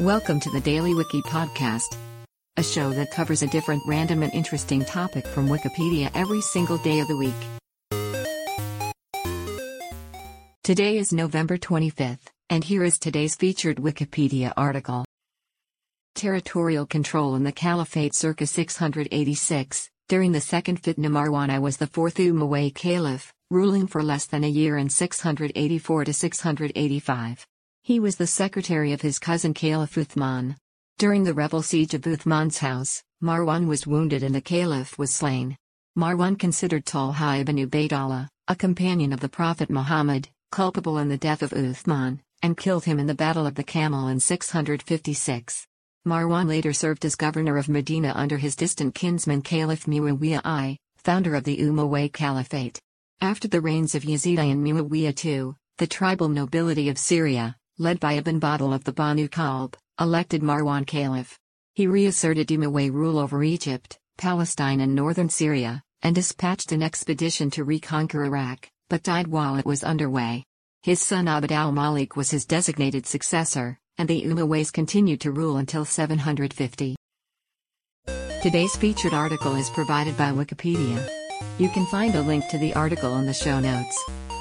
Welcome to the Daily Wiki Podcast, a show that covers a different random and interesting topic from Wikipedia every single day of the week. Today is November 25th, and here is today's featured Wikipedia article. Territorial control in the Caliphate circa 686. During the second Fitna Marwan I was the fourth Umayyad Caliph, ruling for less than a year in 684 to 685. He was the secretary of his cousin Caliph Uthman. During the rebel siege of Uthman's house, Marwan was wounded and the caliph was slain. Marwan considered Talha ibn Ubaydallah, a companion of the Prophet Muhammad, culpable in the death of Uthman, and killed him in the Battle of the Camel in 656. Marwan later served as governor of Medina under his distant kinsman Caliph Muawiyah I, founder of the Umayyad Caliphate. After the reigns of Yazid I and Muawiyah II, the tribal nobility of Syria, led by Ibn Bahdal of the Banu Kalb, elected Marwan caliph. He reasserted Umayyad rule over Egypt, Palestine and northern Syria, and dispatched an expedition to reconquer Iraq, but died while it was underway. His son Abd al-Malik was his designated successor, and the Umayyads continued to rule until 750. Today's featured article is provided by Wikipedia. You can find a link to the article in the show notes.